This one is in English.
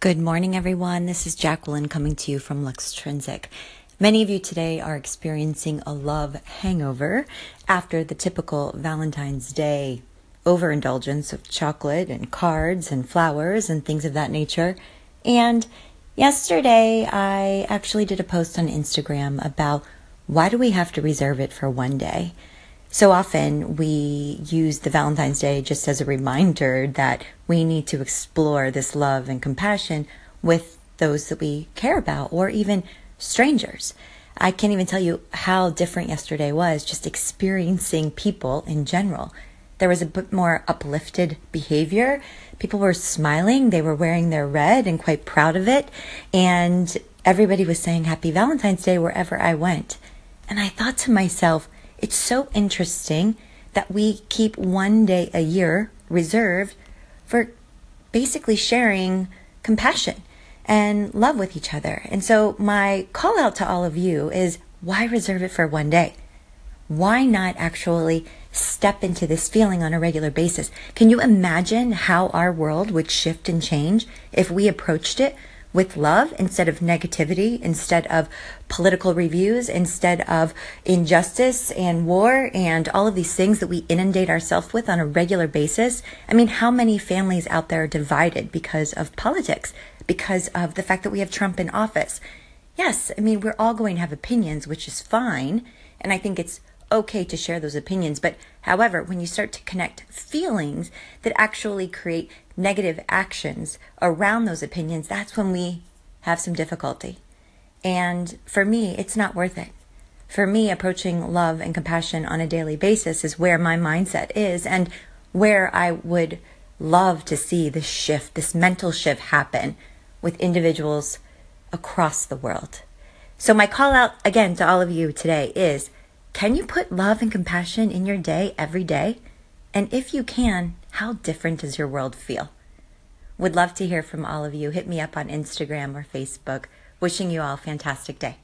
Good morning, everyone. This is Jacqueline coming to you from Luxtrinsic. Many of you today are experiencing a love hangover after the typical Valentine's Day overindulgence of chocolate and cards and flowers and things of that nature. And yesterday, I actually did a post on Instagram about why do we have to reserve it for one day? So often we use the Valentine's Day just as a reminder that we need to explore this love and compassion with those that we care about or even strangers. I can't even tell you how different yesterday was just experiencing people in general. There was a bit more uplifted behavior. People were smiling, they were wearing their red and quite proud of it, and everybody was saying Happy Valentine's Day wherever I went. And I thought to myself, it's so interesting that we keep one day a year reserved for basically sharing compassion and love with each other. And so, my call out to all of you is why reserve it for one day? Why not actually step into this feeling on a regular basis? Can you imagine how our world would shift and change if we approached it with love instead of negativity, instead of political reviews, instead of injustice and war and all of these things that we inundate ourselves with on a regular basis. I mean, how many families out there are divided because of politics, because of the fact that we have Trump in office? Yes, I mean, we're all going to have opinions, which is fine. And I think it's okay to share those opinions. But however, when you start to connect feelings that actually create negative actions around those opinions, that's when we have some difficulty. And for me, it's not worth it. For me, approaching love and compassion on a daily basis is where my mindset is and where I would love to see this shift, this mental shift happen with individuals across the world. So, my call out again to all of you today is can you put love and compassion in your day every day? And if you can, how different does your world feel? Would love to hear from all of you. Hit me up on Instagram or Facebook. Wishing you all a fantastic day.